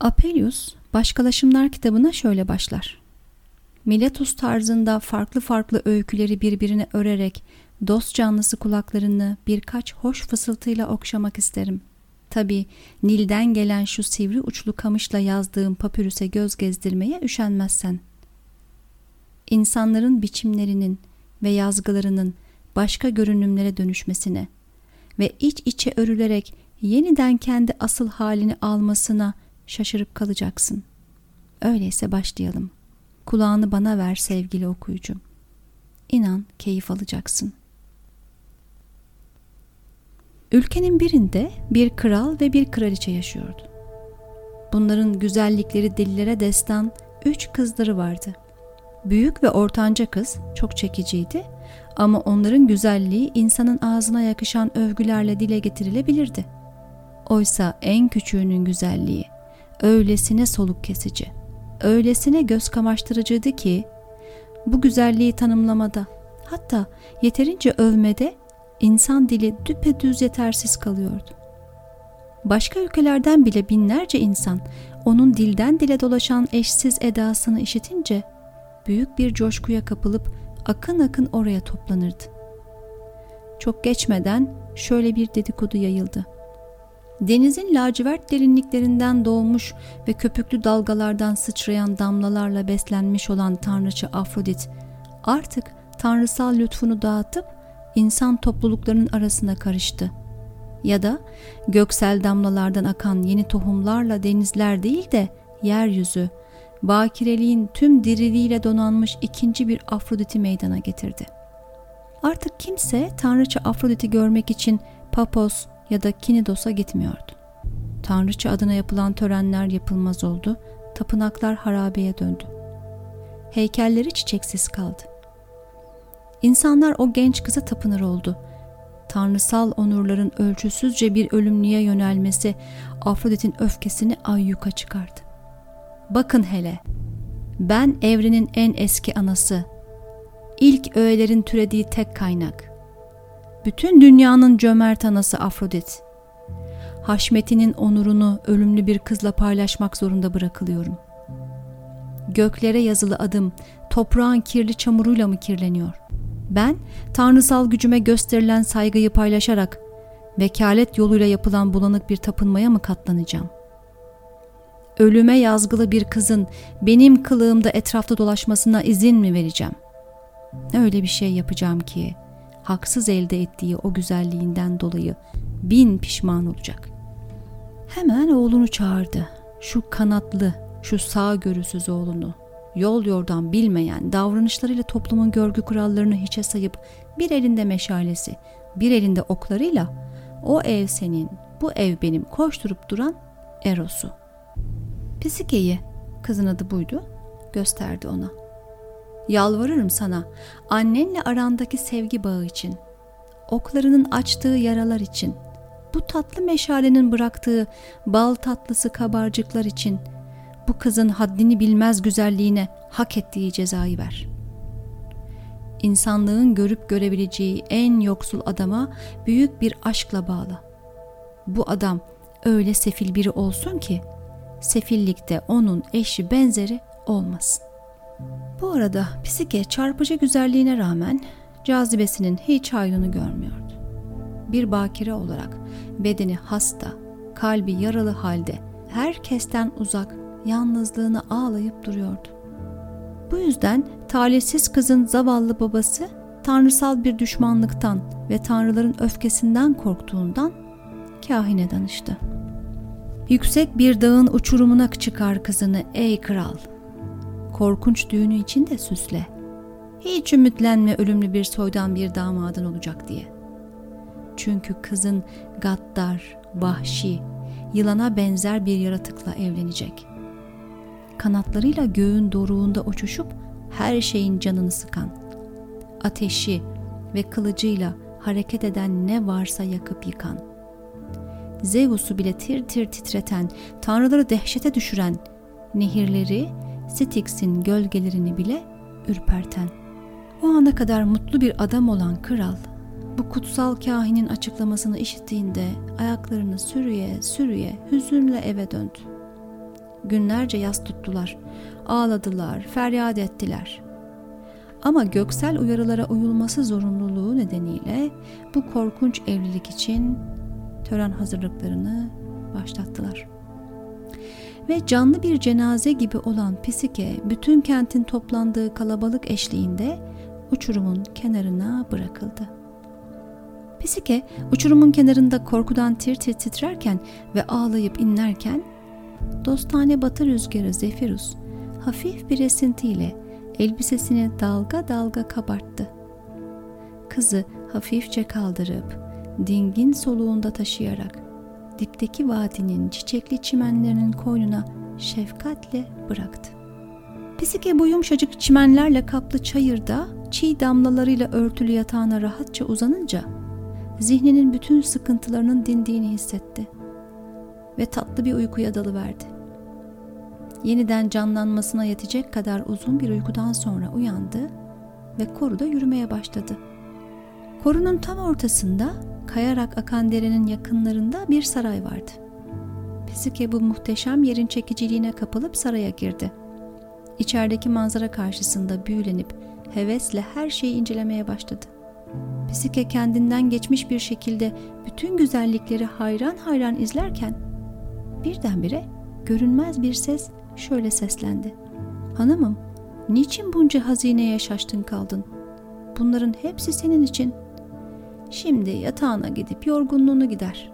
Apelius, Başkalaşımlar kitabına şöyle başlar. Miletus tarzında farklı farklı öyküleri birbirine örerek dost canlısı kulaklarını birkaç hoş fısıltıyla okşamak isterim. Tabi Nil'den gelen şu sivri uçlu kamışla yazdığım papürüse göz gezdirmeye üşenmezsen. İnsanların biçimlerinin ve yazgılarının başka görünümlere dönüşmesine ve iç içe örülerek yeniden kendi asıl halini almasına şaşırıp kalacaksın. Öyleyse başlayalım. Kulağını bana ver sevgili okuyucu. İnan keyif alacaksın. Ülkenin birinde bir kral ve bir kraliçe yaşıyordu. Bunların güzellikleri dillere destan üç kızları vardı. Büyük ve ortanca kız çok çekiciydi ama onların güzelliği insanın ağzına yakışan övgülerle dile getirilebilirdi. Oysa en küçüğünün güzelliği öylesine soluk kesici, öylesine göz kamaştırıcıydı ki bu güzelliği tanımlamada hatta yeterince övmede insan dili düpedüz yetersiz kalıyordu. Başka ülkelerden bile binlerce insan onun dilden dile dolaşan eşsiz edasını işitince büyük bir coşkuya kapılıp akın akın oraya toplanırdı. Çok geçmeden şöyle bir dedikodu yayıldı. Denizin lacivert derinliklerinden doğmuş ve köpüklü dalgalardan sıçrayan damlalarla beslenmiş olan tanrıçı Afrodit artık tanrısal lütfunu dağıtıp insan topluluklarının arasına karıştı. Ya da göksel damlalardan akan yeni tohumlarla denizler değil de yeryüzü, bakireliğin tüm diriliğiyle donanmış ikinci bir Afrodit'i meydana getirdi. Artık kimse tanrıça Afrodit'i görmek için Papos ya da Kinidos'a gitmiyordu. Tanrıça adına yapılan törenler yapılmaz oldu, tapınaklar harabeye döndü. Heykelleri çiçeksiz kaldı. İnsanlar o genç kıza tapınır oldu. Tanrısal onurların ölçüsüzce bir ölümlüğe yönelmesi Afrodit'in öfkesini ayyuka çıkardı. Bakın hele, ben evrenin en eski anası, ilk öğelerin türediği tek kaynak. Bütün dünyanın cömert anası Afrodit. Haşmetinin onurunu ölümlü bir kızla paylaşmak zorunda bırakılıyorum. Göklere yazılı adım toprağın kirli çamuruyla mı kirleniyor? Ben tanrısal gücüme gösterilen saygıyı paylaşarak vekalet yoluyla yapılan bulanık bir tapınmaya mı katlanacağım? Ölüme yazgılı bir kızın benim kılığımda etrafta dolaşmasına izin mi vereceğim? Öyle bir şey yapacağım ki haksız elde ettiği o güzelliğinden dolayı bin pişman olacak. Hemen oğlunu çağırdı. Şu kanatlı, şu sağ görüsüz oğlunu. Yol yordan bilmeyen, davranışlarıyla toplumun görgü kurallarını hiçe sayıp bir elinde meşalesi, bir elinde oklarıyla o ev senin, bu ev benim koşturup duran Eros'u. Pisike'yi, kızın adı buydu, gösterdi ona. Yalvarırım sana annenle arandaki sevgi bağı için, oklarının açtığı yaralar için, bu tatlı meşalenin bıraktığı bal tatlısı kabarcıklar için, bu kızın haddini bilmez güzelliğine hak ettiği cezayı ver. İnsanlığın görüp görebileceği en yoksul adama büyük bir aşkla bağla. Bu adam öyle sefil biri olsun ki, sefillikte onun eşi benzeri olmasın. Bu arada Psike çarpıcı güzelliğine rağmen cazibesinin hiç hayrını görmüyordu. Bir bakire olarak bedeni hasta, kalbi yaralı halde herkesten uzak yalnızlığını ağlayıp duruyordu. Bu yüzden talihsiz kızın zavallı babası tanrısal bir düşmanlıktan ve tanrıların öfkesinden korktuğundan kahine danıştı. Yüksek bir dağın uçurumuna çıkar kızını ey kral korkunç düğünü için de süsle. Hiç ümitlenme ölümlü bir soydan bir damadın olacak diye. Çünkü kızın gaddar, vahşi, yılana benzer bir yaratıkla evlenecek. Kanatlarıyla göğün doruğunda uçuşup her şeyin canını sıkan, ateşi ve kılıcıyla hareket eden ne varsa yakıp yıkan, Zeus'u bile tir tir titreten, tanrıları dehşete düşüren, nehirleri Styx'in gölgelerini bile ürperten. O ana kadar mutlu bir adam olan kral, bu kutsal kahinin açıklamasını işittiğinde ayaklarını sürüye sürüye hüzünle eve döndü. Günlerce yas tuttular. Ağladılar, feryat ettiler. Ama göksel uyarılara uyulması zorunluluğu nedeniyle bu korkunç evlilik için tören hazırlıklarını başlattılar. Ve canlı bir cenaze gibi olan Pisike bütün kentin toplandığı kalabalık eşliğinde uçurumun kenarına bırakıldı. Pisike uçurumun kenarında korkudan tir tir titrerken ve ağlayıp inlerken dostane batı rüzgarı Zephyrus hafif bir esintiyle elbisesini dalga dalga kabarttı. Kızı hafifçe kaldırıp dingin soluğunda taşıyarak dipteki vadinin çiçekli çimenlerinin koynuna şefkatle bıraktı. Pisike bu yumuşacık çimenlerle kaplı çayırda çiğ damlalarıyla örtülü yatağına rahatça uzanınca zihninin bütün sıkıntılarının dindiğini hissetti ve tatlı bir uykuya dalıverdi. Yeniden canlanmasına yetecek kadar uzun bir uykudan sonra uyandı ve koruda yürümeye başladı. Korunun tam ortasında, kayarak akan derenin yakınlarında bir saray vardı. Pisike bu muhteşem yerin çekiciliğine kapılıp saraya girdi. İçerideki manzara karşısında büyülenip hevesle her şeyi incelemeye başladı. Pisike kendinden geçmiş bir şekilde bütün güzellikleri hayran hayran izlerken birdenbire görünmez bir ses şöyle seslendi. Hanımım, niçin bunca hazineye şaştın kaldın? Bunların hepsi senin için. Şimdi yatağına gidip yorgunluğunu gider.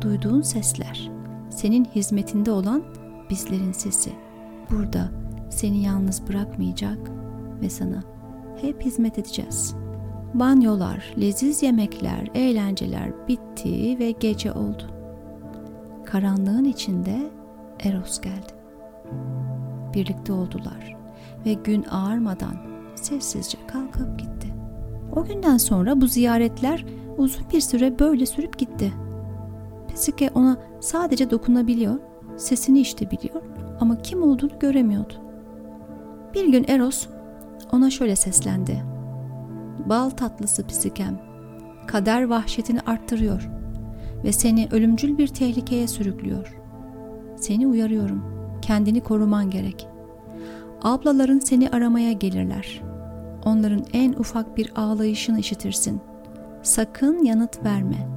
Duyduğun sesler, senin hizmetinde olan bizlerin sesi. Burada seni yalnız bırakmayacak ve sana hep hizmet edeceğiz. Banyolar, leziz yemekler, eğlenceler bitti ve gece oldu. Karanlığın içinde Eros geldi. Birlikte oldular ve gün ağarmadan sessizce kalkıp gitti. O günden sonra bu ziyaretler uzun bir süre böyle sürüp gitti. Pesike ona sadece dokunabiliyor, sesini işte biliyor ama kim olduğunu göremiyordu. Bir gün Eros ona şöyle seslendi. Bal tatlısı pisikem, kader vahşetini arttırıyor ve seni ölümcül bir tehlikeye sürüklüyor. Seni uyarıyorum, kendini koruman gerek. Ablaların seni aramaya gelirler. Onların en ufak bir ağlayışını işitirsin. Sakın yanıt verme.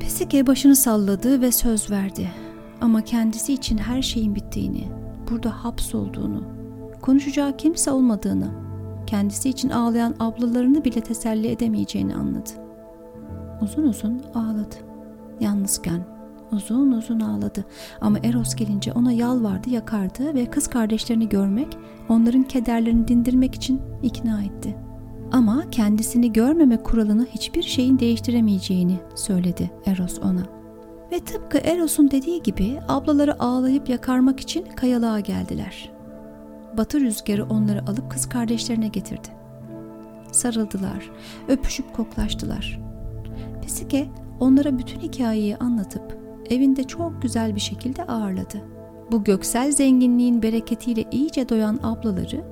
Pesike başını salladı ve söz verdi. Ama kendisi için her şeyin bittiğini, burada hapsolduğunu, konuşacağı kimse olmadığını, kendisi için ağlayan ablalarını bile teselli edemeyeceğini anladı. Uzun uzun ağladı. Yalnızken uzun uzun ağladı ama Eros gelince ona yalvardı, yakardı ve kız kardeşlerini görmek, onların kederlerini dindirmek için ikna etti. Ama kendisini görmeme kuralını hiçbir şeyin değiştiremeyeceğini söyledi Eros ona. Ve tıpkı Eros'un dediği gibi ablaları ağlayıp yakarmak için kayalığa geldiler batı rüzgarı onları alıp kız kardeşlerine getirdi. Sarıldılar, öpüşüp koklaştılar. Pisike onlara bütün hikayeyi anlatıp evinde çok güzel bir şekilde ağırladı. Bu göksel zenginliğin bereketiyle iyice doyan ablaları,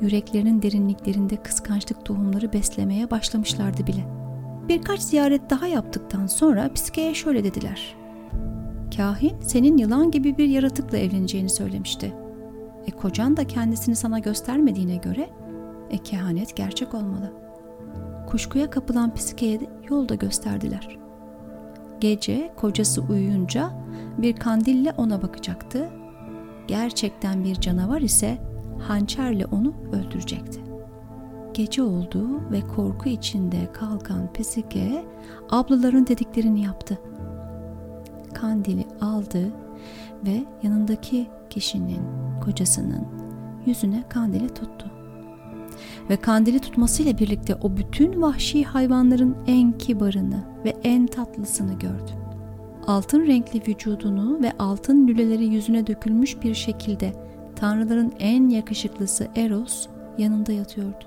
yüreklerinin derinliklerinde kıskançlık tohumları beslemeye başlamışlardı bile. Birkaç ziyaret daha yaptıktan sonra Pisike'ye şöyle dediler. Kahin senin yılan gibi bir yaratıkla evleneceğini söylemişti. E kocan da kendisini sana göstermediğine göre e kehanet gerçek olmalı. Kuşkuya kapılan psikeye de yolda gösterdiler. Gece kocası uyuyunca bir kandille ona bakacaktı. Gerçekten bir canavar ise hançerle onu öldürecekti. Gece oldu ve korku içinde kalkan Pesike ablaların dediklerini yaptı. Kandili aldı ve yanındaki kişinin, kocasının yüzüne kandili tuttu. Ve kandili tutmasıyla birlikte o bütün vahşi hayvanların en kibarını ve en tatlısını gördü. Altın renkli vücudunu ve altın lüleleri yüzüne dökülmüş bir şekilde tanrıların en yakışıklısı Eros yanında yatıyordu.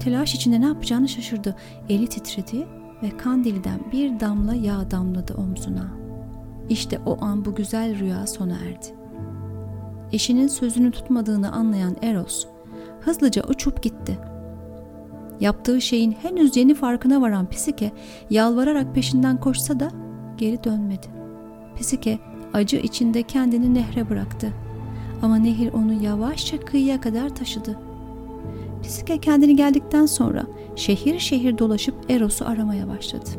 Telaş içinde ne yapacağını şaşırdı. Eli titredi ve kandilden bir damla yağ damladı omzuna. İşte o an bu güzel rüya sona erdi eşinin sözünü tutmadığını anlayan Eros hızlıca uçup gitti. Yaptığı şeyin henüz yeni farkına varan Pisike yalvararak peşinden koşsa da geri dönmedi. Pisike acı içinde kendini nehre bıraktı Ama nehir onu yavaşça kıyıya kadar taşıdı. Pisike kendini geldikten sonra şehir şehir dolaşıp Eros'u aramaya başladı.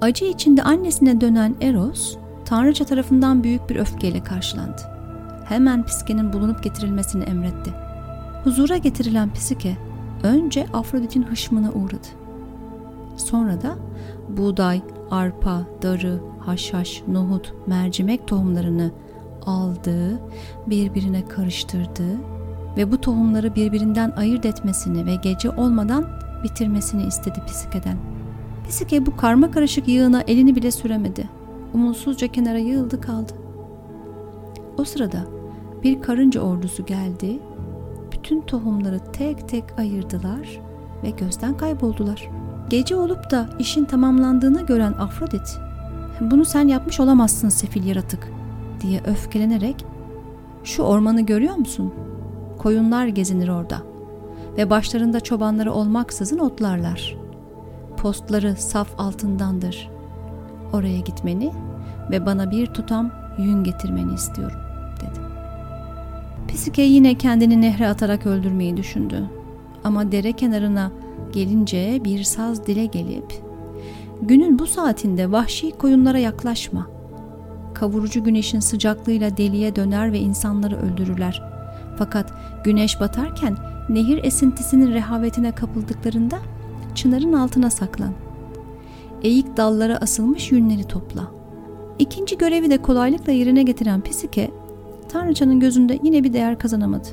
Acı içinde annesine dönen Eros, Tanrıça tarafından büyük bir öfkeyle karşılandı. Hemen Pisike'nin bulunup getirilmesini emretti. Huzura getirilen Pisike, önce Afrodit'in hışmına uğradı. Sonra da buğday, arpa, darı, haşhaş, nohut, mercimek tohumlarını aldığı, birbirine karıştırdığı ve bu tohumları birbirinden ayırt etmesini ve gece olmadan bitirmesini istedi Pisike'den. Pisike bu karma karışık yığına elini bile süremedi. Umutsuzca kenara yığıldı kaldı. O sırada bir karınca ordusu geldi, bütün tohumları tek tek ayırdılar ve gözden kayboldular. Gece olup da işin tamamlandığını gören Afrodit, bunu sen yapmış olamazsın sefil yaratık diye öfkelenerek şu ormanı görüyor musun? Koyunlar gezinir orada ve başlarında çobanları olmaksızın otlarlar. Postları saf altındandır. Oraya gitmeni ve bana bir tutam yün getirmeni istiyorum. Pisike yine kendini nehre atarak öldürmeyi düşündü. Ama dere kenarına gelince bir saz dile gelip günün bu saatinde vahşi koyunlara yaklaşma. Kavurucu güneşin sıcaklığıyla deliye döner ve insanları öldürürler. Fakat güneş batarken nehir esintisinin rehavetine kapıldıklarında çınarın altına saklan. Eğik dallara asılmış yünleri topla. İkinci görevi de kolaylıkla yerine getiren Pisike, Tanrıçanın gözünde yine bir değer kazanamadı.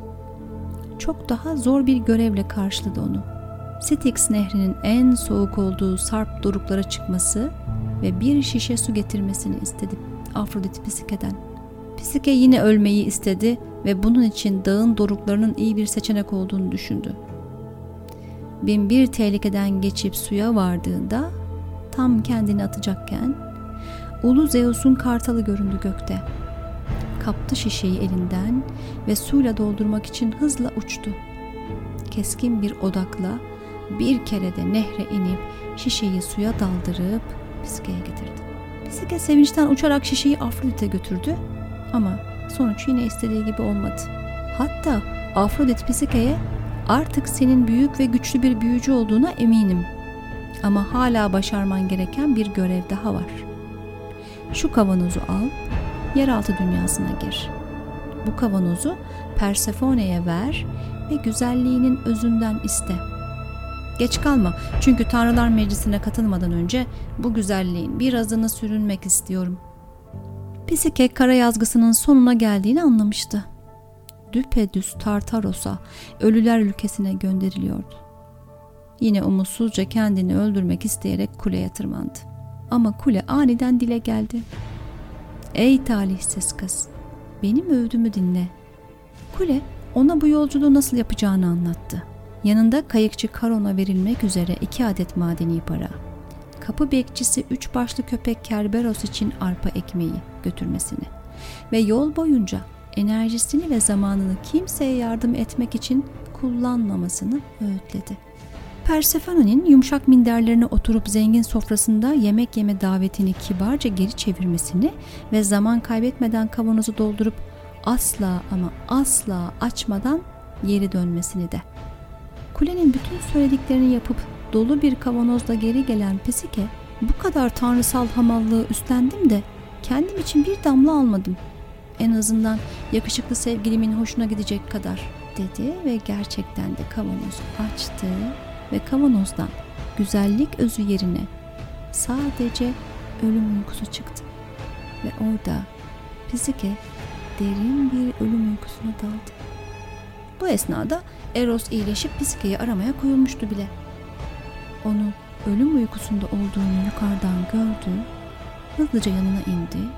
Çok daha zor bir görevle karşıladı onu. Styx nehrinin en soğuk olduğu sarp doruklara çıkması ve bir şişe su getirmesini istedi Afrodit Pisike'den. Pisike yine ölmeyi istedi ve bunun için dağın doruklarının iyi bir seçenek olduğunu düşündü. Bin bir tehlikeden geçip suya vardığında tam kendini atacakken Ulu Zeus'un kartalı göründü gökte. Kaptı şişeyi elinden ve suyla doldurmak için hızla uçtu. Keskin bir odakla bir kere de nehre inip şişeyi suya daldırıp Pisike'ye getirdi. Pisike sevinçten uçarak şişeyi Afrodit'e götürdü ama sonuç yine istediği gibi olmadı. Hatta Afrodit Pisike'ye artık senin büyük ve güçlü bir büyücü olduğuna eminim. Ama hala başarman gereken bir görev daha var. Şu kavanozu al, yeraltı dünyasına gir. Bu kavanozu Persephone'ye ver ve güzelliğinin özünden iste.'' Geç kalma çünkü Tanrılar Meclisi'ne katılmadan önce bu güzelliğin birazını sürünmek istiyorum. Pisike kara yazgısının sonuna geldiğini anlamıştı. Düpedüz Tartaros'a, ölüler ülkesine gönderiliyordu. Yine umutsuzca kendini öldürmek isteyerek kuleye tırmandı. Ama kule aniden dile geldi. Ey talihsiz kız, benim övdümü dinle. Kule ona bu yolculuğu nasıl yapacağını anlattı. Yanında kayıkçı Karon'a verilmek üzere iki adet madeni para. Kapı bekçisi üç başlı köpek Kerberos için arpa ekmeği götürmesini ve yol boyunca enerjisini ve zamanını kimseye yardım etmek için kullanmamasını öğütledi. Persephone'nin yumuşak minderlerine oturup zengin sofrasında yemek yeme davetini kibarca geri çevirmesini ve zaman kaybetmeden kavanozu doldurup asla ama asla açmadan geri dönmesini de. Kulenin bütün söylediklerini yapıp dolu bir kavanozla geri gelen Pesike, bu kadar tanrısal hamallığı üstlendim de kendim için bir damla almadım. En azından yakışıklı sevgilimin hoşuna gidecek kadar dedi ve gerçekten de kavanozu açtı ve kavanozdan güzellik özü yerine sadece ölüm uykusu çıktı. Ve orada Pisike derin bir ölüm uykusuna daldı. Bu esnada Eros iyileşip Pisike'yi aramaya koyulmuştu bile. Onu ölüm uykusunda olduğunu yukarıdan gördü, hızlıca yanına indi,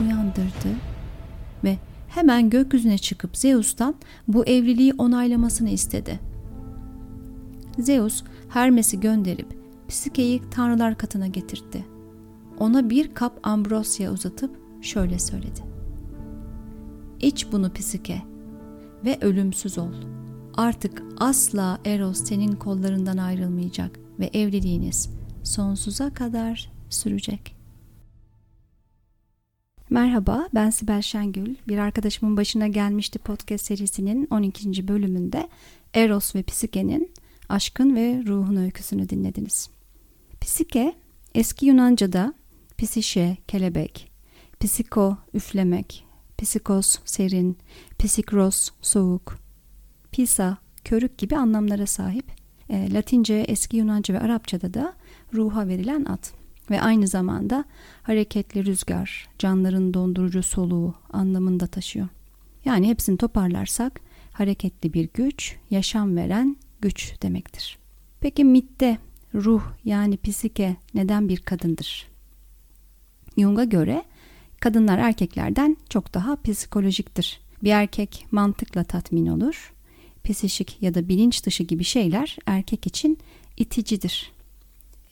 uyandırdı ve hemen gökyüzüne çıkıp Zeus'tan bu evliliği onaylamasını istedi. Zeus Hermes'i gönderip Pisike'yi tanrılar katına getirtti. Ona bir kap ambrosya uzatıp şöyle söyledi. İç bunu Pisike ve ölümsüz ol.'' Artık asla Eros senin kollarından ayrılmayacak ve evliliğiniz sonsuza kadar sürecek. Merhaba, ben Sibel Şengül. Bir arkadaşımın başına gelmişti podcast serisinin 12. bölümünde Eros ve Psike'nin aşkın ve ruhun öyküsünü dinlediniz. Psike, eski Yunanca'da psişe, kelebek, psiko, üflemek, psikos, serin, psikros, soğuk, pisa, körük gibi anlamlara sahip. E, Latince, eski Yunanca ve Arapçada da ruha verilen ad ve aynı zamanda hareketli rüzgar, canların dondurucu soluğu anlamında taşıyor. Yani hepsini toparlarsak hareketli bir güç, yaşam veren güç demektir. Peki mitte ruh yani psike neden bir kadındır? Jung'a göre kadınlar erkeklerden çok daha psikolojiktir. Bir erkek mantıkla tatmin olur. Psişik ya da bilinç dışı gibi şeyler erkek için iticidir.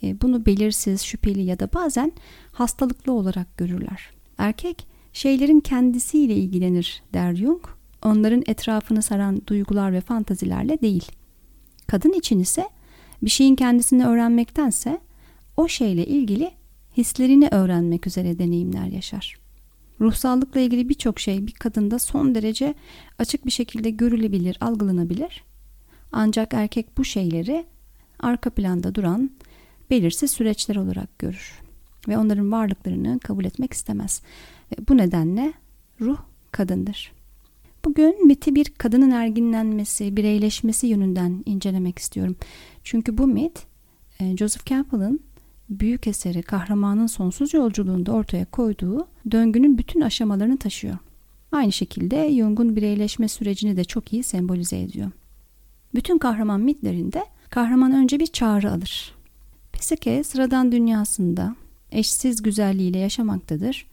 E, bunu belirsiz, şüpheli ya da bazen hastalıklı olarak görürler. Erkek şeylerin kendisiyle ilgilenir der Jung. Onların etrafını saran duygular ve fantazilerle değil. Kadın için ise bir şeyin kendisini öğrenmektense o şeyle ilgili hislerini öğrenmek üzere deneyimler yaşar. Ruhsallıkla ilgili birçok şey bir kadında son derece açık bir şekilde görülebilir, algılanabilir. Ancak erkek bu şeyleri arka planda duran belirsiz süreçler olarak görür ve onların varlıklarını kabul etmek istemez. Bu nedenle ruh kadındır. Bugün miti bir kadının erginlenmesi, bireyleşmesi yönünden incelemek istiyorum. Çünkü bu mit e, Joseph Campbell'ın büyük eseri kahramanın sonsuz yolculuğunda ortaya koyduğu döngünün bütün aşamalarını taşıyor. Aynı şekilde Jung'un bireyleşme sürecini de çok iyi sembolize ediyor. Bütün kahraman mitlerinde kahraman önce bir çağrı alır. Psike sıradan dünyasında eşsiz güzelliğiyle yaşamaktadır.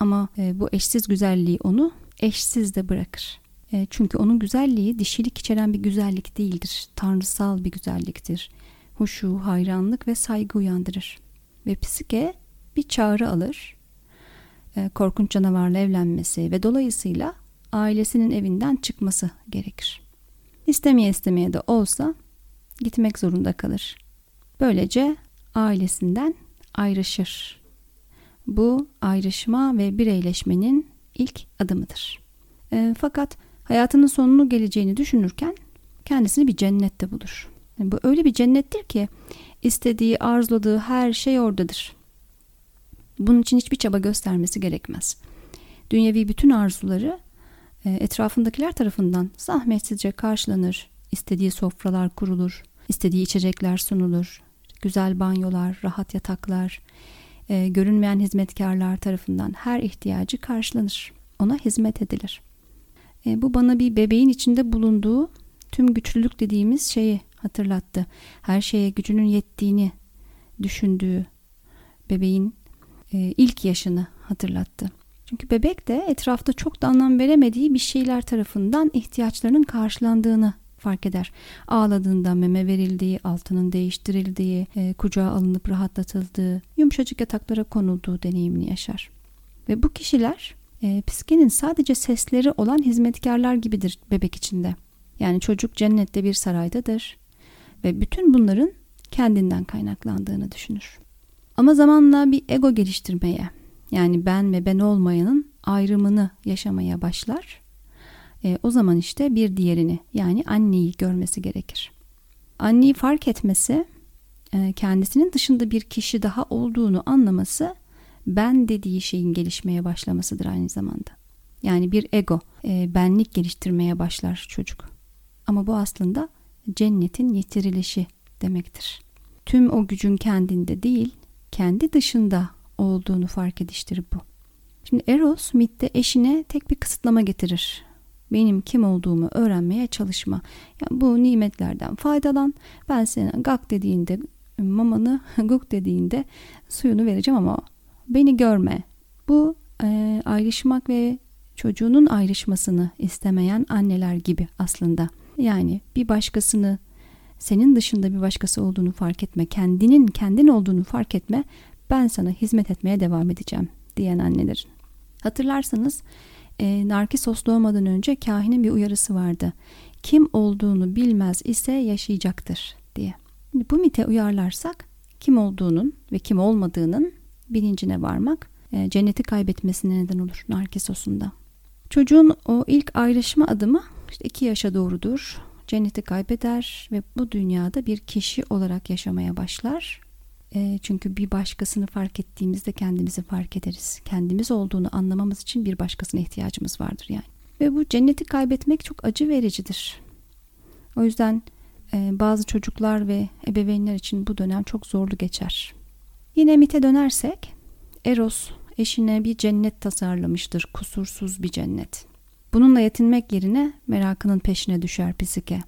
Ama e, bu eşsiz güzelliği onu eşsiz de bırakır. E, çünkü onun güzelliği dişilik içeren bir güzellik değildir. Tanrısal bir güzelliktir. Huşu, hayranlık ve saygı uyandırır. Ve psike bir çağrı alır. E, korkunç canavarla evlenmesi ve dolayısıyla ailesinin evinden çıkması gerekir. İstemeye istemeye de olsa gitmek zorunda kalır. Böylece ailesinden ayrışır. Bu ayrışma ve bireyleşmenin ilk adımıdır. E, fakat hayatının sonunu geleceğini düşünürken kendisini bir cennette bulur. Yani bu öyle bir cennettir ki istediği, arzuladığı her şey oradadır. Bunun için hiçbir çaba göstermesi gerekmez. Dünyevi bütün arzuları e, etrafındakiler tarafından zahmetsizce karşılanır. İstediği sofralar kurulur, istediği içecekler sunulur, güzel banyolar, rahat yataklar, e, görünmeyen hizmetkarlar tarafından her ihtiyacı karşılanır. Ona hizmet edilir. E, bu bana bir bebeğin içinde bulunduğu tüm güçlülük dediğimiz şeyi hatırlattı. Her şeye gücünün yettiğini düşündüğü bebeğin e, ilk yaşını hatırlattı. Çünkü bebek de etrafta çok da anlam veremediği bir şeyler tarafından ihtiyaçlarının karşılandığını fark eder. Ağladığında meme verildiği, altının değiştirildiği, e, kucağa alınıp rahatlatıldığı, yumuşacık yataklara konulduğu deneyimini yaşar. Ve bu kişiler e, psikenin sadece sesleri olan hizmetkarlar gibidir bebek içinde. Yani çocuk cennette bir saraydadır ve bütün bunların kendinden kaynaklandığını düşünür. Ama zamanla bir ego geliştirmeye yani ben ve ben olmayanın ayrımını yaşamaya başlar e, o zaman işte bir diğerini yani anneyi görmesi gerekir. Anneyi fark etmesi, e, kendisinin dışında bir kişi daha olduğunu anlaması ben dediği şeyin gelişmeye başlamasıdır aynı zamanda. Yani bir ego, e, benlik geliştirmeye başlar çocuk. Ama bu aslında cennetin yitirilişi demektir. Tüm o gücün kendinde değil, kendi dışında olduğunu fark ediştir bu. Şimdi Eros mitte eşine tek bir kısıtlama getirir benim kim olduğumu öğrenmeye çalışma. Yani bu nimetlerden faydalan. Ben sana gak dediğinde mamanı, guk dediğinde suyunu vereceğim ama beni görme. Bu e, ayrışmak ve çocuğunun ayrışmasını istemeyen anneler gibi aslında. Yani bir başkasını senin dışında bir başkası olduğunu fark etme, kendinin kendin olduğunu fark etme, ben sana hizmet etmeye devam edeceğim diyen annelerin. Hatırlarsanız e, Narkisos doğmadan önce kahinin bir uyarısı vardı. Kim olduğunu bilmez ise yaşayacaktır diye. Bu mite uyarlarsak kim olduğunun ve kim olmadığının bilincine varmak e, cenneti kaybetmesine neden olur Narkisos'unda. Çocuğun o ilk ayrışma adımı işte iki yaşa doğrudur. Cenneti kaybeder ve bu dünyada bir kişi olarak yaşamaya başlar. E, çünkü bir başkasını fark ettiğimizde kendimizi fark ederiz. Kendimiz olduğunu anlamamız için bir başkasına ihtiyacımız vardır yani. Ve bu cenneti kaybetmek çok acı vericidir. O yüzden e, bazı çocuklar ve ebeveynler için bu dönem çok zorlu geçer. Yine mite dönersek Eros eşine bir cennet tasarlamıştır. Kusursuz bir cennet. Bununla yetinmek yerine merakının peşine düşer Psike.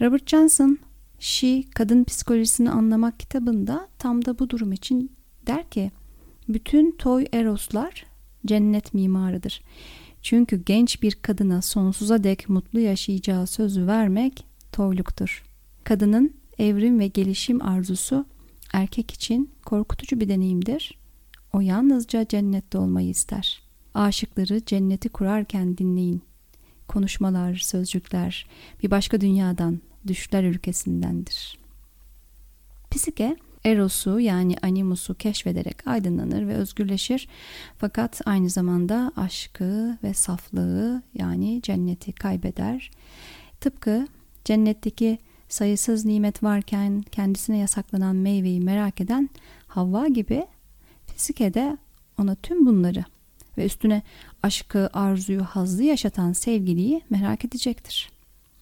Robert Johnson She Kadın Psikolojisini Anlamak kitabında tam da bu durum için der ki bütün toy eroslar cennet mimarıdır. Çünkü genç bir kadına sonsuza dek mutlu yaşayacağı sözü vermek toyluktur. Kadının evrim ve gelişim arzusu erkek için korkutucu bir deneyimdir. O yalnızca cennette olmayı ister. Aşıkları cenneti kurarken dinleyin. Konuşmalar, sözcükler bir başka dünyadan, düşler ülkesindendir. Psike, Eros'u yani animus'u keşfederek aydınlanır ve özgürleşir. Fakat aynı zamanda aşkı ve saflığı yani cenneti kaybeder. Tıpkı cennetteki sayısız nimet varken kendisine yasaklanan meyveyi merak eden Havva gibi Fisike de ona tüm bunları ve üstüne aşkı, arzuyu, hazzı yaşatan sevgiliyi merak edecektir.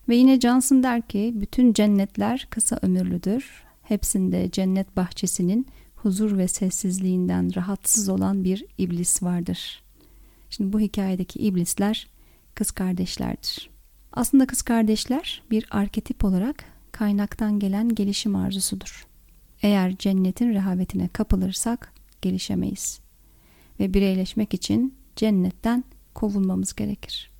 Ve yine Johnson der ki bütün cennetler kısa ömürlüdür. Hepsinde cennet bahçesinin huzur ve sessizliğinden rahatsız olan bir iblis vardır. Şimdi bu hikayedeki iblisler kız kardeşlerdir. Aslında kız kardeşler bir arketip olarak kaynaktan gelen gelişim arzusudur. Eğer cennetin rehavetine kapılırsak gelişemeyiz. Ve bireyleşmek için cennetten kovulmamız gerekir.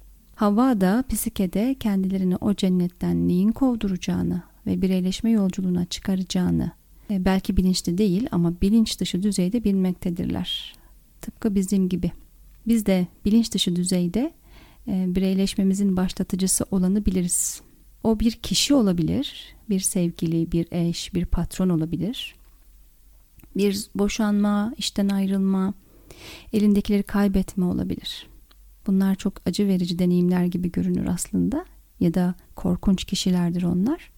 Havva da Pisike'de kendilerini o cennetten neyin kovduracağını ve bireyleşme yolculuğuna çıkaracağını e, belki bilinçli değil ama bilinç dışı düzeyde bilmektedirler. Tıpkı bizim gibi. Biz de bilinç dışı düzeyde e, bireyleşmemizin başlatıcısı olanı biliriz. O bir kişi olabilir, bir sevgili, bir eş, bir patron olabilir. Bir boşanma, işten ayrılma, elindekileri kaybetme olabilir. Bunlar çok acı verici deneyimler gibi görünür aslında ya da korkunç kişilerdir onlar.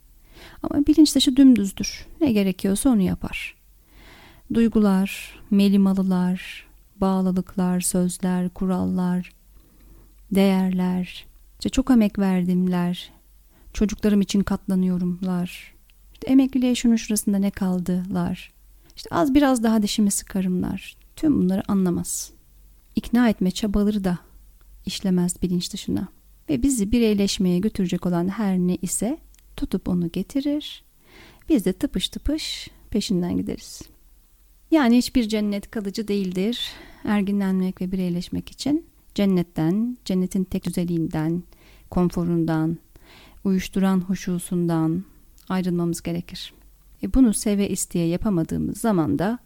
Ama bilinç dışı dümdüzdür. Ne gerekiyorsa onu yapar. Duygular, melimalılar, bağlılıklar, sözler, kurallar, değerler, işte çok emek verdimler, çocuklarım için katlanıyorumlar, işte emekliliğe şunun şurasında ne kaldılar, işte az biraz daha dişimi sıkarımlar. Tüm bunları anlamaz. İkna etme çabaları da işlemez bilinç dışına. Ve bizi bireyleşmeye götürecek olan her ne ise tutup onu getirir. Biz de tıpış tıpış peşinden gideriz. Yani hiçbir cennet kalıcı değildir. Erginlenmek ve bireyleşmek için cennetten, cennetin tek güzelliğinden, konforundan, uyuşturan huşusundan ayrılmamız gerekir. E bunu seve isteye yapamadığımız zaman da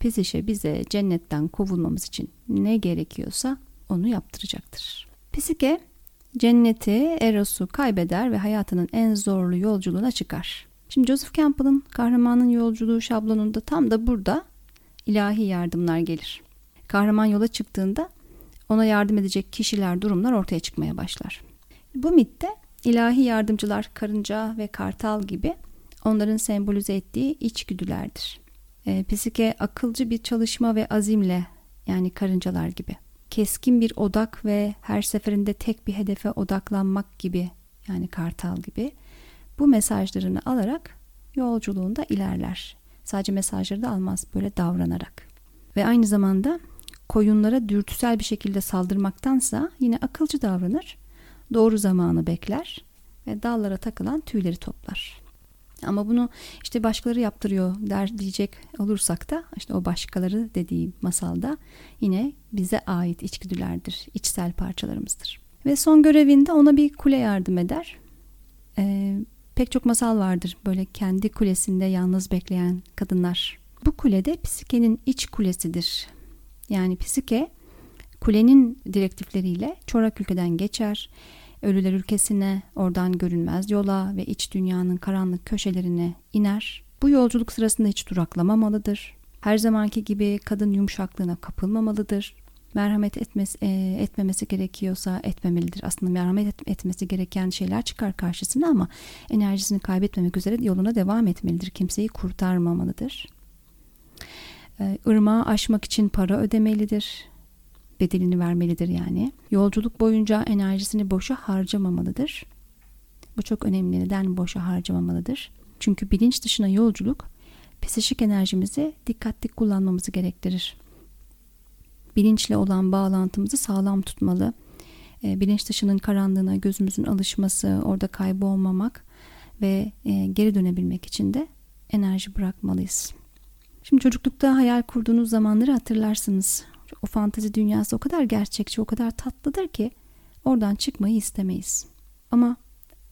Pesişe bize cennetten kovulmamız için ne gerekiyorsa onu yaptıracaktır. Pisike cenneti, Eros'u kaybeder ve hayatının en zorlu yolculuğuna çıkar. Şimdi Joseph Campbell'ın kahramanın yolculuğu şablonunda tam da burada ilahi yardımlar gelir. Kahraman yola çıktığında ona yardım edecek kişiler, durumlar ortaya çıkmaya başlar. Bu mitte ilahi yardımcılar karınca ve kartal gibi onların sembolize ettiği içgüdülerdir. E, psike akılcı bir çalışma ve azimle yani karıncalar gibi. Keskin bir odak ve her seferinde tek bir hedefe odaklanmak gibi yani kartal gibi bu mesajlarını alarak yolculuğunda ilerler. Sadece mesajları da almaz böyle davranarak. Ve aynı zamanda koyunlara dürtüsel bir şekilde saldırmaktansa yine akılcı davranır. Doğru zamanı bekler ve dallara takılan tüyleri toplar. Ama bunu işte başkaları yaptırıyor der diyecek olursak da işte o başkaları dediğim masalda yine bize ait içgüdülerdir, içsel parçalarımızdır. Ve son görevinde ona bir kule yardım eder. Ee, pek çok masal vardır böyle kendi kulesinde yalnız bekleyen kadınlar. Bu kulede Psike'nin iç kulesidir. Yani Psike kulenin direktifleriyle çorak ülkeden geçer Ölüler ülkesine, oradan görünmez yola ve iç dünyanın karanlık köşelerine iner. Bu yolculuk sırasında hiç duraklamamalıdır. Her zamanki gibi kadın yumuşaklığına kapılmamalıdır. Merhamet etmesi, e, etmemesi gerekiyorsa etmemelidir. Aslında merhamet et, etmesi gereken şeyler çıkar karşısına ama enerjisini kaybetmemek üzere yoluna devam etmelidir. Kimseyi kurtarmamalıdır. E, ırmağı aşmak için para ödemelidir. Bedelini vermelidir yani. Yolculuk boyunca enerjisini boşa harcamamalıdır. Bu çok önemli. Neden boşa harcamamalıdır? Çünkü bilinç dışına yolculuk psikik enerjimizi dikkatli kullanmamızı gerektirir. Bilinçle olan bağlantımızı sağlam tutmalı. E, bilinç dışının karanlığına gözümüzün alışması, orada kaybolmamak ve e, geri dönebilmek için de enerji bırakmalıyız. Şimdi çocuklukta hayal kurduğunuz zamanları hatırlarsınız. O fantezi dünyası o kadar gerçekçi, o kadar tatlıdır ki oradan çıkmayı istemeyiz. Ama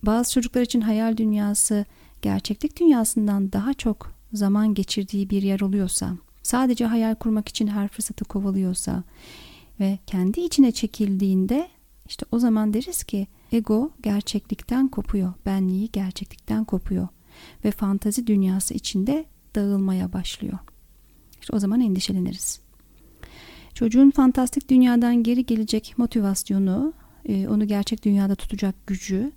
bazı çocuklar için hayal dünyası gerçeklik dünyasından daha çok zaman geçirdiği bir yer oluyorsa, sadece hayal kurmak için her fırsatı kovalıyorsa ve kendi içine çekildiğinde işte o zaman deriz ki ego gerçeklikten kopuyor, benliği gerçeklikten kopuyor ve fantazi dünyası içinde dağılmaya başlıyor. İşte o zaman endişeleniriz. Çocuğun fantastik dünyadan geri gelecek motivasyonu, e, onu gerçek dünyada tutacak gücü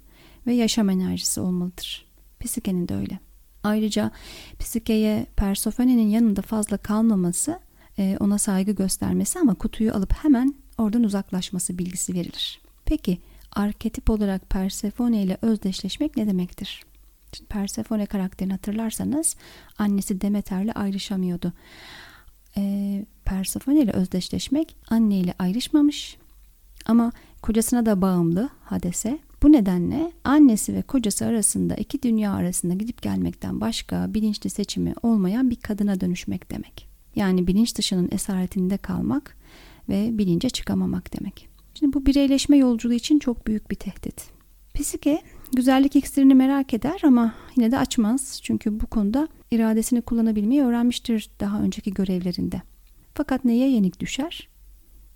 ve yaşam enerjisi olmalıdır. Psikenin de öyle. Ayrıca Psike'ye Persophone'nin yanında fazla kalmaması, e, ona saygı göstermesi ama kutuyu alıp hemen oradan uzaklaşması bilgisi verilir. Peki arketip olarak Persephone ile özdeşleşmek ne demektir? Şimdi Persephone karakterini hatırlarsanız annesi Demeter'le ayrışamıyordu. E, Persephone ile özdeşleşmek anne ile ayrışmamış ama kocasına da bağımlı Hades'e bu nedenle annesi ve kocası arasında iki dünya arasında gidip gelmekten başka bilinçli seçimi olmayan bir kadına dönüşmek demek. Yani bilinç dışının esaretinde kalmak ve bilince çıkamamak demek. Şimdi bu bireyleşme yolculuğu için çok büyük bir tehdit. Psike güzellik iksirini merak eder ama yine de açmaz. Çünkü bu konuda iradesini kullanabilmeyi öğrenmiştir daha önceki görevlerinde. Fakat neye yenik düşer?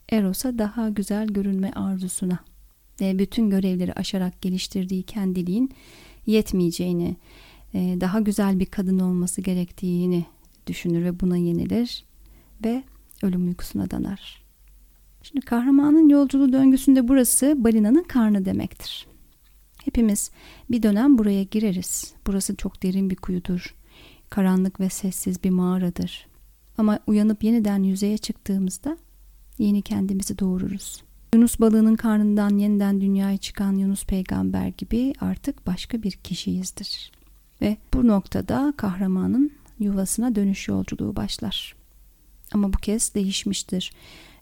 Eros'a daha güzel görünme arzusuna ve bütün görevleri aşarak geliştirdiği kendiliğin yetmeyeceğini, e, daha güzel bir kadın olması gerektiğini düşünür ve buna yenilir ve ölüm uykusuna danar. Şimdi kahramanın yolculuğu döngüsünde burası balinanın karnı demektir. Hepimiz bir dönem buraya gireriz. Burası çok derin bir kuyudur. Karanlık ve sessiz bir mağaradır. Ama uyanıp yeniden yüzeye çıktığımızda yeni kendimizi doğururuz. Yunus balığının karnından yeniden dünyaya çıkan Yunus peygamber gibi artık başka bir kişiyizdir. Ve bu noktada kahramanın yuvasına dönüş yolculuğu başlar. Ama bu kez değişmiştir.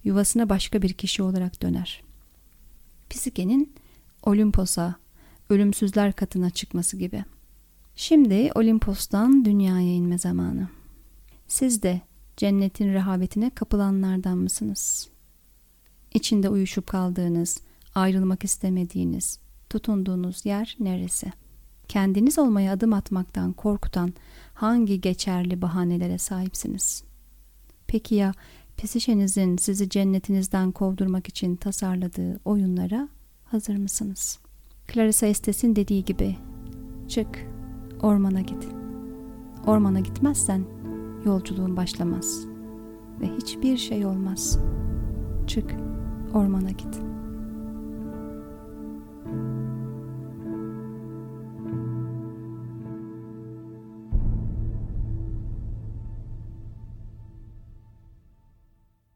Yuvasına başka bir kişi olarak döner. Psike'nin Olimpos'a, ölümsüzler katına çıkması gibi. Şimdi Olimpos'tan dünyaya inme zamanı. Siz de cennetin rehabetine kapılanlardan mısınız?'' İçinde uyuşup kaldığınız, ayrılmak istemediğiniz, tutunduğunuz yer neresi? Kendiniz olmaya adım atmaktan korkutan hangi geçerli bahanelere sahipsiniz? Peki ya psişenizin sizi cennetinizden kovdurmak için tasarladığı oyunlara hazır mısınız? Clarissa Estes'in dediği gibi çık ormana git. Ormana gitmezsen yolculuğun başlamaz ve hiçbir şey olmaz. Çık ormana git.''